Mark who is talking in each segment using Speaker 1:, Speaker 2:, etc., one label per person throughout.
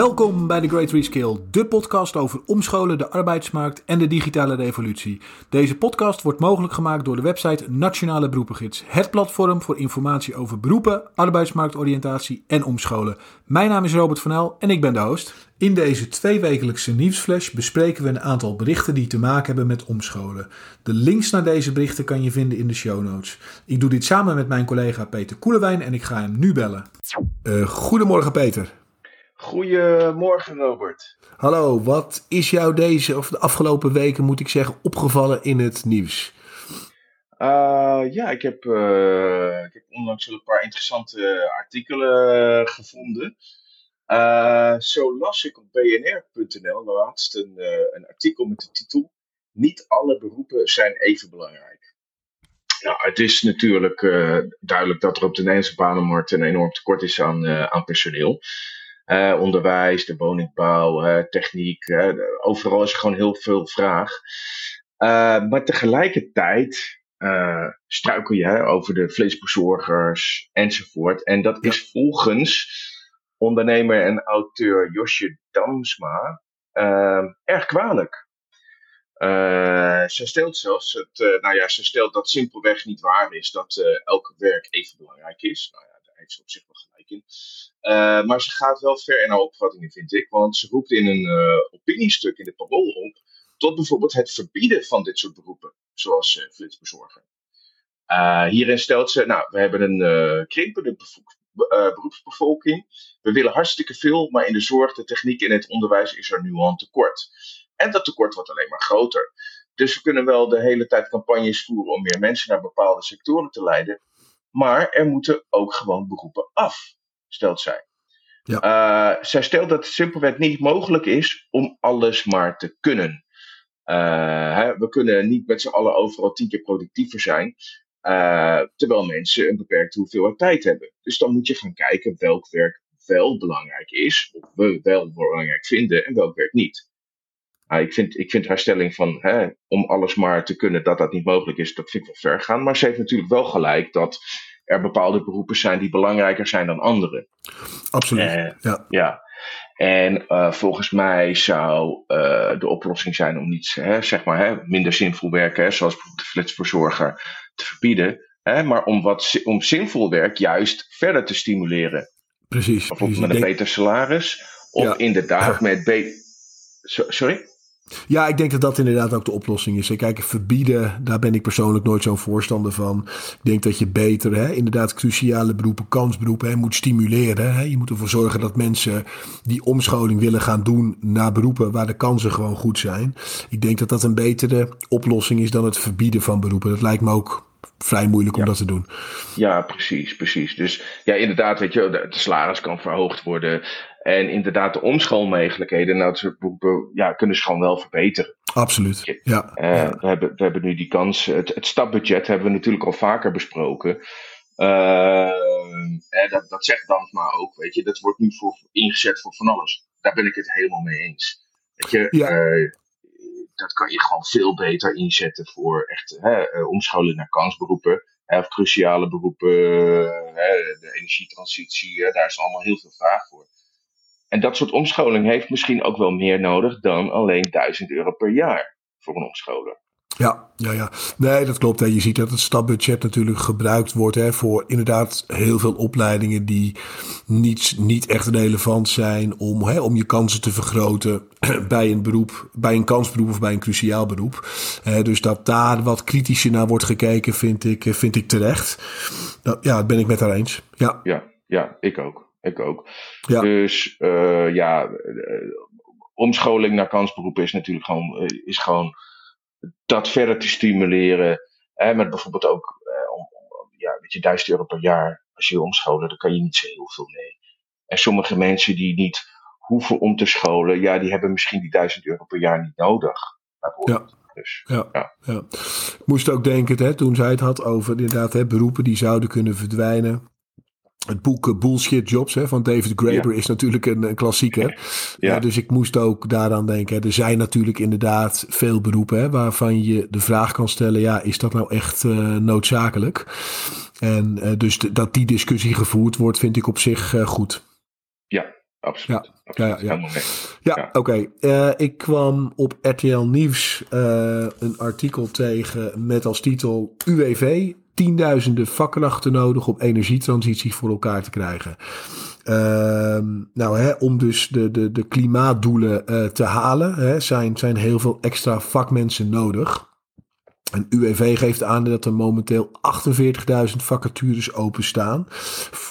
Speaker 1: Welkom bij de Great Reskill, de podcast over omscholen, de arbeidsmarkt en de digitale revolutie. Deze podcast wordt mogelijk gemaakt door de website Nationale Beroepengids, het platform voor informatie over beroepen, arbeidsmarktoriëntatie en omscholen. Mijn naam is Robert van El en ik ben de host. In deze tweewekelijkse nieuwsflash bespreken we een aantal berichten die te maken hebben met omscholen. De links naar deze berichten kan je vinden in de show notes. Ik doe dit samen met mijn collega Peter Koelewijn en ik ga hem nu bellen. Uh, goedemorgen Peter.
Speaker 2: Goedemorgen, Robert.
Speaker 1: Hallo, wat is jou deze of de afgelopen weken, moet ik zeggen, opgevallen in het nieuws?
Speaker 2: Uh, ja, ik heb, uh, ik heb onlangs een paar interessante artikelen gevonden. Uh, zo las ik op bnr.nl laatst een, een artikel met de titel Niet alle beroepen zijn even belangrijk. Nou, het is natuurlijk duidelijk dat er op de Nederlandse banenmarkt een enorm tekort is aan, aan personeel onderwijs, de woningbouw, techniek. overal is er gewoon heel veel vraag. Uh, maar tegelijkertijd uh, struikel je over de vleesbezorgers enzovoort. En dat is volgens ondernemer en auteur Josje Damsma uh, erg kwalijk. ze stelt zelfs, het, nou ja, ze stelt dat simpelweg niet waar is dat elk werk even belangrijk is. Nou heeft op zich wel gelijk in. Uh, maar ze gaat wel ver in haar opvattingen, vind ik. Want ze roept in een uh, opiniestuk in de parool op tot bijvoorbeeld het verbieden van dit soort beroepen, zoals uh, flitsbezorger. hierin stelt ze, nou, we hebben een krimpende beroepsbevolking. We willen hartstikke veel, maar in de zorg, de techniek en het onderwijs is er nu al een tekort. En dat tekort wordt alleen maar groter. Dus we kunnen wel de hele tijd campagnes voeren om meer mensen naar bepaalde sectoren te leiden. Maar er moeten ook gewoon beroepen af stelt zij. Ja. Uh, zij stelt dat het simpelweg niet mogelijk is om alles maar te kunnen. Uh, hè, we kunnen niet met z'n allen overal tien keer productiever zijn, uh, terwijl mensen een beperkte hoeveelheid tijd hebben. Dus dan moet je gaan kijken welk werk wel belangrijk is, of we wel belangrijk vinden en welk werk niet. ik, vind, ik vind haar stelling van hè, om alles maar te kunnen dat dat niet mogelijk is, dat vind ik wel ver gaan. Maar ze heeft natuurlijk wel gelijk dat er bepaalde beroepen zijn die belangrijker zijn dan andere.
Speaker 1: Absoluut. Uh, ja.
Speaker 2: ja. En uh, volgens mij zou uh, de oplossing zijn om niet hè, zeg maar, hè, minder zinvol werken, hè, zoals bijvoorbeeld de flitsverzorger, te verbieden. Hè, maar om, wat, om zinvol werk juist verder te stimuleren.
Speaker 1: Precies.
Speaker 2: Bijvoorbeeld
Speaker 1: precies.
Speaker 2: met een beter salaris. Of ja. inderdaad met. Sorry?
Speaker 1: Ja, ik denk dat dat inderdaad ook de oplossing is. Kijk, verbieden, daar ben ik persoonlijk nooit zo'n voorstander van. Ik denk dat je beter, hè, inderdaad, cruciale beroepen, kansberoepen, hè, moet stimuleren. Hè. Je moet ervoor zorgen dat mensen die omscholing willen gaan doen naar beroepen waar de kansen gewoon goed zijn. Ik denk dat dat een betere oplossing is dan het verbieden van beroepen. Dat lijkt me ook vrij moeilijk om
Speaker 2: ja.
Speaker 1: dat te doen.
Speaker 2: Ja, precies, precies. Dus ja, inderdaad, weet je, de salaris kan verhoogd worden. En inderdaad, de omschoolmogelijkheden, nou, soort beroepen, ja, kunnen ze gewoon wel verbeteren.
Speaker 1: Absoluut. Ja,
Speaker 2: uh,
Speaker 1: ja.
Speaker 2: We, hebben, we hebben nu die kans. Het, het stapbudget hebben we natuurlijk al vaker besproken. Uh, dat, dat zegt Dansma ook, weet je. Dat wordt nu voor, ingezet voor van alles. Daar ben ik het helemaal mee eens. Weet je, ja. uh, dat kan je gewoon veel beter inzetten voor echt hè, omscholen naar kansberoepen. Hè, of cruciale beroepen, hè, de energietransitie, hè, daar is allemaal heel veel vraag voor. En dat soort omscholing heeft misschien ook wel meer nodig dan alleen 1000 euro per jaar voor een omscholer.
Speaker 1: Ja, ja, ja. Nee, dat klopt. Hè. Je ziet dat het stapbudget natuurlijk gebruikt wordt hè, voor inderdaad heel veel opleidingen die niet, niet echt relevant zijn om, hè, om je kansen te vergroten bij een beroep, bij een kansberoep of bij een cruciaal beroep. Eh, dus dat daar wat kritischer naar wordt gekeken, vind ik, vind ik terecht. Dat, ja, dat ben ik met haar eens. Ja,
Speaker 2: ja, ja ik ook. Ik ook. Ja. Dus uh, ja, omscholing naar kansberoepen is natuurlijk gewoon, is gewoon dat verder te stimuleren. Hè, met bijvoorbeeld ook eh, om, om, ja, weet je, 1000 euro per jaar. Als je omscholen, dan kan je niet zo heel veel mee. En sommige mensen die niet hoeven om te scholen, ja, die hebben misschien die 1000 euro per jaar niet nodig.
Speaker 1: Ja. Dus, ja, ja. ja. Ik moest ook denken, hè, toen zij het had over inderdaad hè, beroepen die zouden kunnen verdwijnen. Het boek Bullshit Jobs hè, van David Graeber ja. is natuurlijk een, een klassieker. Ja. Dus ik moest ook daaraan denken. Er zijn natuurlijk inderdaad veel beroepen hè, waarvan je de vraag kan stellen: ja, is dat nou echt uh, noodzakelijk? En uh, dus dat die discussie gevoerd wordt, vind ik op zich goed.
Speaker 2: Ja, absoluut.
Speaker 1: Ja, ja, ja. ja. oké. Eh, ik kwam op RTL Nieuws uh, een artikel tegen met als titel UWV. Tienduizenden vakkrachten nodig om energietransitie voor elkaar te krijgen. Uh, nou, hè, om dus de, de, de klimaatdoelen uh, te halen, hè, zijn, zijn heel veel extra vakmensen nodig. En UWV geeft aan dat er momenteel 48.000 vacatures openstaan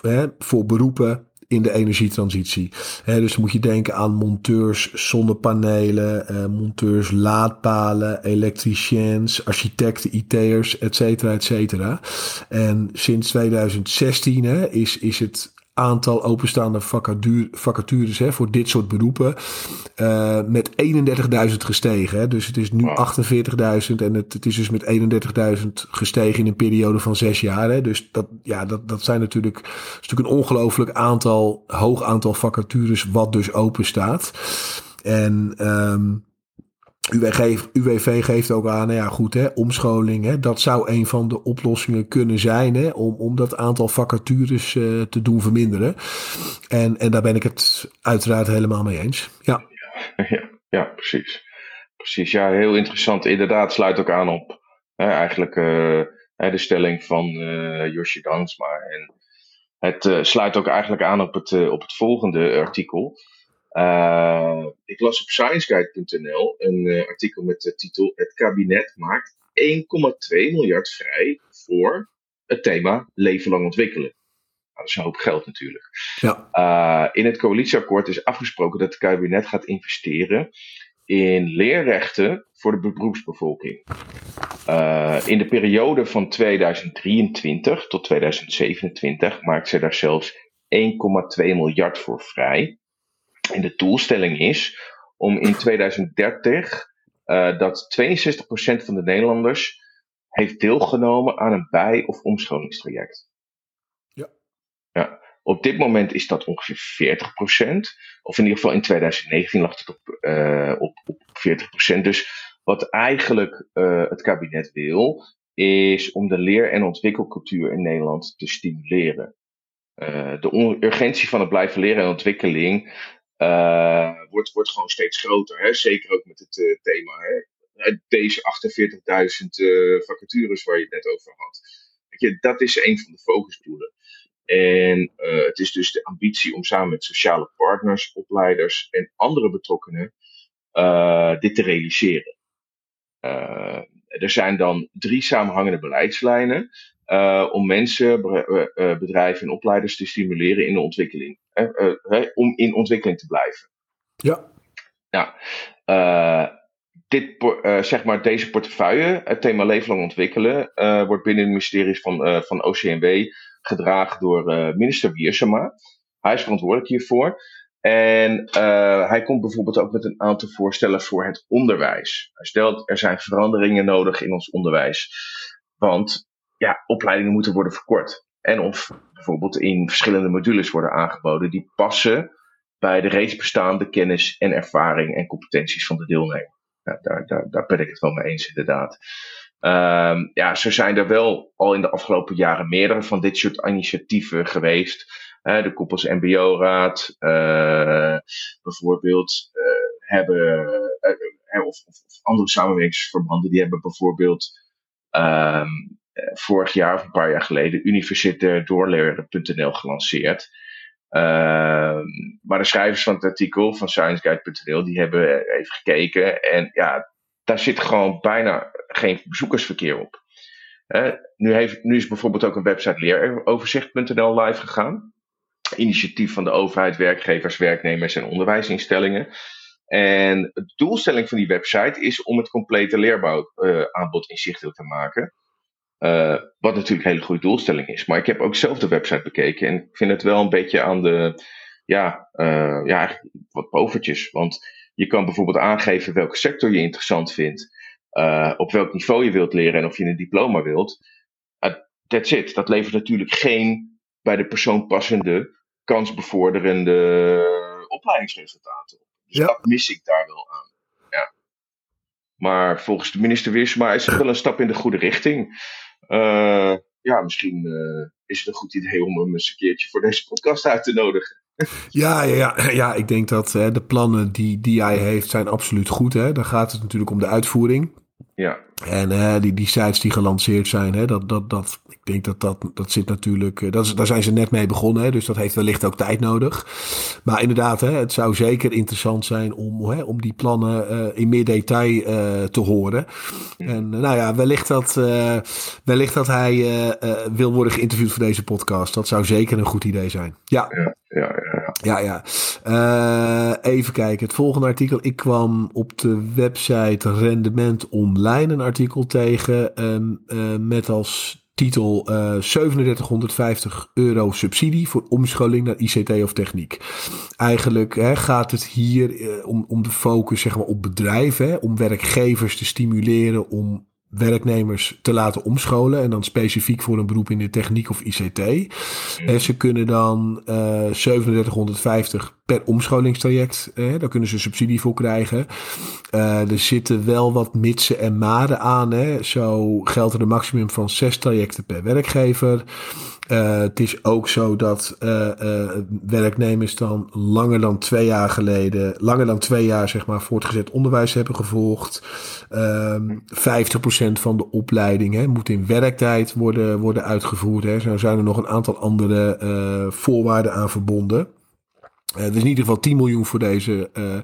Speaker 1: hè, voor beroepen in de energietransitie. dus dan moet je denken aan monteurs zonnepanelen, eh, monteurs laadpalen, elektriciens, architecten, IT'ers, et cetera, et cetera. En sinds 2016 hè, is, is het aantal openstaande vacatures hè, voor dit soort beroepen uh, met 31.000 gestegen. Hè. Dus het is nu 48.000 en het, het, is dus met 31.000 gestegen in een periode van zes jaar. Hè. Dus dat, ja, dat, dat zijn natuurlijk, is natuurlijk een ongelooflijk aantal, hoog aantal vacatures wat dus open staat. En um, UWV geeft ook aan, nou ja, goed, hè, omscholing. Hè, dat zou een van de oplossingen kunnen zijn hè, om, om dat aantal vacatures uh, te doen verminderen. En, en daar ben ik het uiteraard helemaal mee eens. Ja,
Speaker 2: ja, ja precies. Precies, ja, heel interessant. Inderdaad, sluit ook aan op hè, eigenlijk uh, de stelling van uh, Josje Dansma. En het sluit ook eigenlijk aan op het, op het volgende artikel. Uh, ik las op scienceguide.nl een uh, artikel met de titel Het kabinet maakt 1,2 miljard vrij voor het thema leven lang ontwikkelen. Nou, dat is een hoop geld natuurlijk. Ja. Uh, in het coalitieakkoord is afgesproken dat het kabinet gaat investeren in leerrechten voor de beroepsbevolking. in de periode van 2023 tot 2027 maakt ze daar zelfs 1,2 miljard voor vrij. En de doelstelling is om in 2030 uh, dat 62% van de Nederlanders heeft deelgenomen aan een bij- of omscholingstraject.
Speaker 1: Ja.
Speaker 2: ja. Op dit moment is dat ongeveer 40%. Of in ieder geval in 2019 lag het op, uh, op, op 40%. Dus wat eigenlijk uh, het kabinet wil, is om de leer- en ontwikkelcultuur in Nederland te stimuleren. Uh, de urgentie van het blijven leren en ontwikkeling wordt, wordt gewoon steeds groter. Hè? Zeker ook met het uh, thema. Hè? Eh, deze 48.000 uh, vacatures waar je het net over had. Dat is een van de focusdoelen. En het is dus de ambitie om samen met sociale partners, opleiders en andere betrokkenen dit te realiseren. er zijn dan drie samenhangende beleidslijnen. Om mensen, bedrijven en opleiders te stimuleren in de ontwikkeling. Uh, om in ontwikkeling te blijven.
Speaker 1: Ja.
Speaker 2: Nou, dit, zeg maar, deze portefeuille, het thema leven lang ontwikkelen, wordt binnen het ministerie van, van OCMW gedragen door minister Wiersema. Hij is verantwoordelijk hiervoor. En hij komt bijvoorbeeld ook met een aantal voorstellen voor het onderwijs. Hij stelt er zijn veranderingen nodig in ons onderwijs. Want ja, opleidingen moeten worden verkort. En of bijvoorbeeld in verschillende modules worden aangeboden die passen bij de reeds bestaande kennis en ervaring en competenties van de deelnemer. Ja, daar, daar, daar ben ik het wel mee eens, inderdaad. Um, ja, zo zijn er wel al in de afgelopen jaren meerdere van dit soort initiatieven geweest. De Koepels MBO-raad, uh, bijvoorbeeld, uh, hebben, of, of, of, andere samenwerkingsverbanden, die hebben bijvoorbeeld um, eh, vorig jaar of een paar jaar geleden universitairdoorleren.nl gelanceerd. Uh, maar de schrijvers van het artikel van ScienceGuide.nl die hebben even gekeken en ja, daar zit gewoon bijna geen bezoekersverkeer op. Nu, heeft, nu is bijvoorbeeld ook een website leeroverzicht.nl live gegaan. Initiatief van de overheid, werkgevers, werknemers en onderwijsinstellingen. En de doelstelling van die website is om het complete leerbouwaanbod uh, inzichtelijk te maken. Uh, wat natuurlijk een hele goede doelstelling is. Maar ik heb ook zelf de website bekeken en ik vind het wel een beetje aan de, ja, uh, ja wat povertjes. Want je kan bijvoorbeeld aangeven welke sector je interessant vindt, uh, op welk niveau je wilt leren en of je een diploma wilt. that's it. Dat levert natuurlijk geen bij de persoon passende, kansbevorderende opleidingsresultaten op. Dus ja. dat mis ik daar wel aan. Maar volgens de minister Wiersma is het wel een stap in de goede richting. Uh, ja, misschien uh, is het een goed idee om hem eens een keertje voor deze podcast uit te nodigen.
Speaker 1: Ja, ja, ja, ja, ik denk dat hè, de plannen die, die hij heeft zijn absoluut goed. Hè. Dan gaat het natuurlijk om de uitvoering.
Speaker 2: Ja.
Speaker 1: En uh, die, die sites die gelanceerd zijn, hè, dat, dat, dat, ik denk dat dat, dat zit natuurlijk, uh, dat is, daar zijn ze net mee begonnen, hè, dus dat heeft wellicht ook tijd nodig. Maar inderdaad, hè, het zou zeker interessant zijn om, hè, om die plannen uh, in meer detail te horen. En nou ja, wellicht dat, wellicht dat hij wil worden geïnterviewd voor deze podcast. Dat zou zeker een goed idee zijn. Ja,
Speaker 2: ja, ja. ja.
Speaker 1: Ja, ja. even kijken. Het volgende artikel. Ik kwam op de website Rendement Online een artikel tegen um, uh, met als titel uh, 3750 euro subsidie voor omscholing naar ICT of techniek. Eigenlijk hè, gaat het hier om, om de focus zeg maar, op bedrijven, hè, om werkgevers te stimuleren om werknemers te laten omscholen. En dan specifiek voor een beroep in de techniek of ICT. En ze kunnen dan uh, 3750 per omscholingstraject. Eh, daar kunnen ze subsidie voor krijgen. Uh, er zitten wel wat mitsen en maden aan. Hè. Zo geldt er een maximum van zes trajecten per werkgever. Uh, het is ook zo dat uh, uh, werknemers dan langer dan twee jaar geleden, langer dan twee jaar zeg maar voortgezet onderwijs hebben gevolgd. Um, 50% van de opleiding hè, moet in werktijd worden, worden uitgevoerd. Hè. Zo zijn er nog een aantal andere voorwaarden aan verbonden. Uh, er is in ieder geval 10 miljoen voor deze, uh,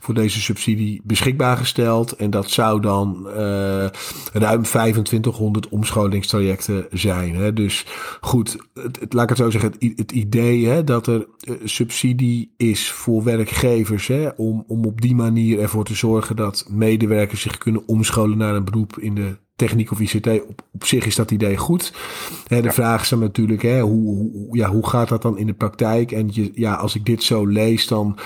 Speaker 1: voor deze subsidie beschikbaar gesteld. En dat zou dan uh, ruim 2500 omscholingstrajecten zijn. Hè. Dus goed, het, laat ik het zo zeggen. Het, het idee hè, dat er subsidie is voor werkgevers. Hè, om, om op die manier ervoor te zorgen dat medewerkers zich kunnen omscholen naar een beroep in de techniek of ICT, op, op zich is dat idee goed. Hè, de ja. vraag is dan natuurlijk, hè, hoe, hoe, ja, hoe gaat dat dan in de praktijk? En je, ja, als ik dit zo lees, dan,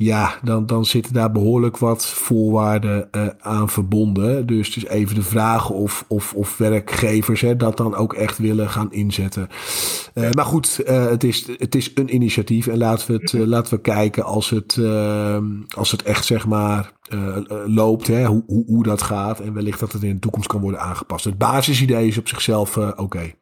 Speaker 1: ja, dan, dan zitten daar behoorlijk wat voorwaarden uh, aan verbonden. Dus, dus even de vraag of, of, of werkgevers hè, dat dan ook echt willen gaan inzetten. Uh, maar goed, uh, het, is, het is een initiatief en laten we, het, laten we kijken als het, als het echt zeg maar loopt, hè, hoe, hoe, hoe, dat gaat. En wellicht dat het in de toekomst kan worden aangepast. Het basisidee is op zichzelf oké.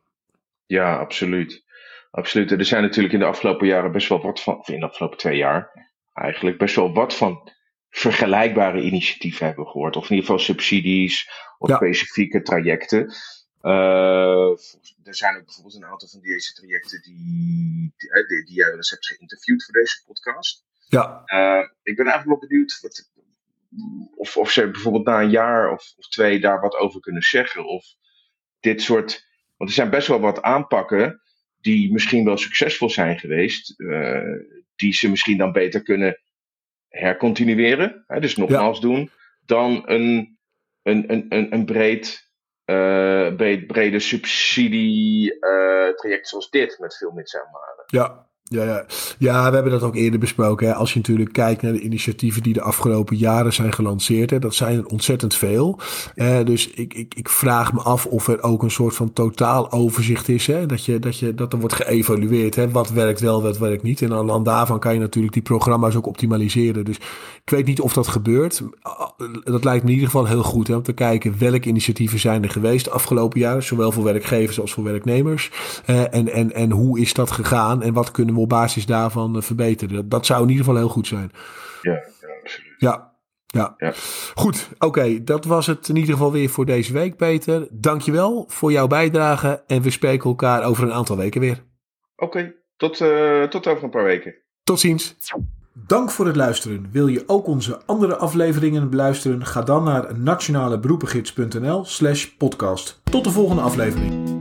Speaker 2: Ja, absoluut. Absoluut. Er zijn natuurlijk in de afgelopen jaren best wel wat van, in de afgelopen twee jaar, eigenlijk best wel wat van vergelijkbare initiatieven hebben gehoord. Of in ieder geval subsidies of ja. specifieke trajecten. Uh, er zijn ook bijvoorbeeld een aantal van deze trajecten die, die, die, die jij wel eens hebt geïnterviewd voor deze podcast.
Speaker 1: Ja.
Speaker 2: Uh, ik ben eigenlijk wel benieuwd wat, of, of ze bijvoorbeeld na een jaar of, of twee daar wat over kunnen zeggen. Of dit soort. Want er zijn best wel wat aanpakken die misschien wel succesvol zijn geweest. Uh, die ze misschien dan beter kunnen hercontinueren. Hè, dus nogmaals ja. doen. Dan een, een, een, een, een breed, uh, breed, brede subsidie uh, traject zoals dit. Met veel mits.
Speaker 1: Ja, ja, ja. ja, we hebben dat ook eerder besproken. Hè. Als je natuurlijk kijkt naar de initiatieven die de afgelopen jaren zijn gelanceerd, hè, dat zijn er ontzettend veel. Eh, dus ik, ik, ik vraag me af of er ook een soort van totaal overzicht is. Hè, dat, je, dat, je, dat er wordt geëvalueerd. Hè, wat werkt wel, wat werkt niet. En aan de hand daarvan kan je natuurlijk die programma's ook optimaliseren. Dus ik weet niet of dat gebeurt. Dat lijkt me in ieder geval heel goed hè, om te kijken welke initiatieven zijn er geweest de afgelopen jaren. Zowel voor werkgevers als voor werknemers. Uh, en, en, en hoe is dat gegaan en wat kunnen we op basis daarvan uh, verbeteren. Dat, dat, zou in ieder geval heel goed zijn.
Speaker 2: Ja, ja absoluut.
Speaker 1: Ja. Ja.
Speaker 2: ja.
Speaker 1: Goed, oké. Okay, dat was het in ieder geval weer voor deze week, Peter. Dankjewel voor jouw bijdrage en we spreken elkaar over een aantal weken weer.
Speaker 2: Oké, okay, tot, uh, tot over een paar weken.
Speaker 1: Tot ziens. Dank voor het luisteren. Wil je ook onze andere afleveringen beluisteren? Ga dan naar nationaleberoepengids.nl slash podcast. Tot de volgende aflevering.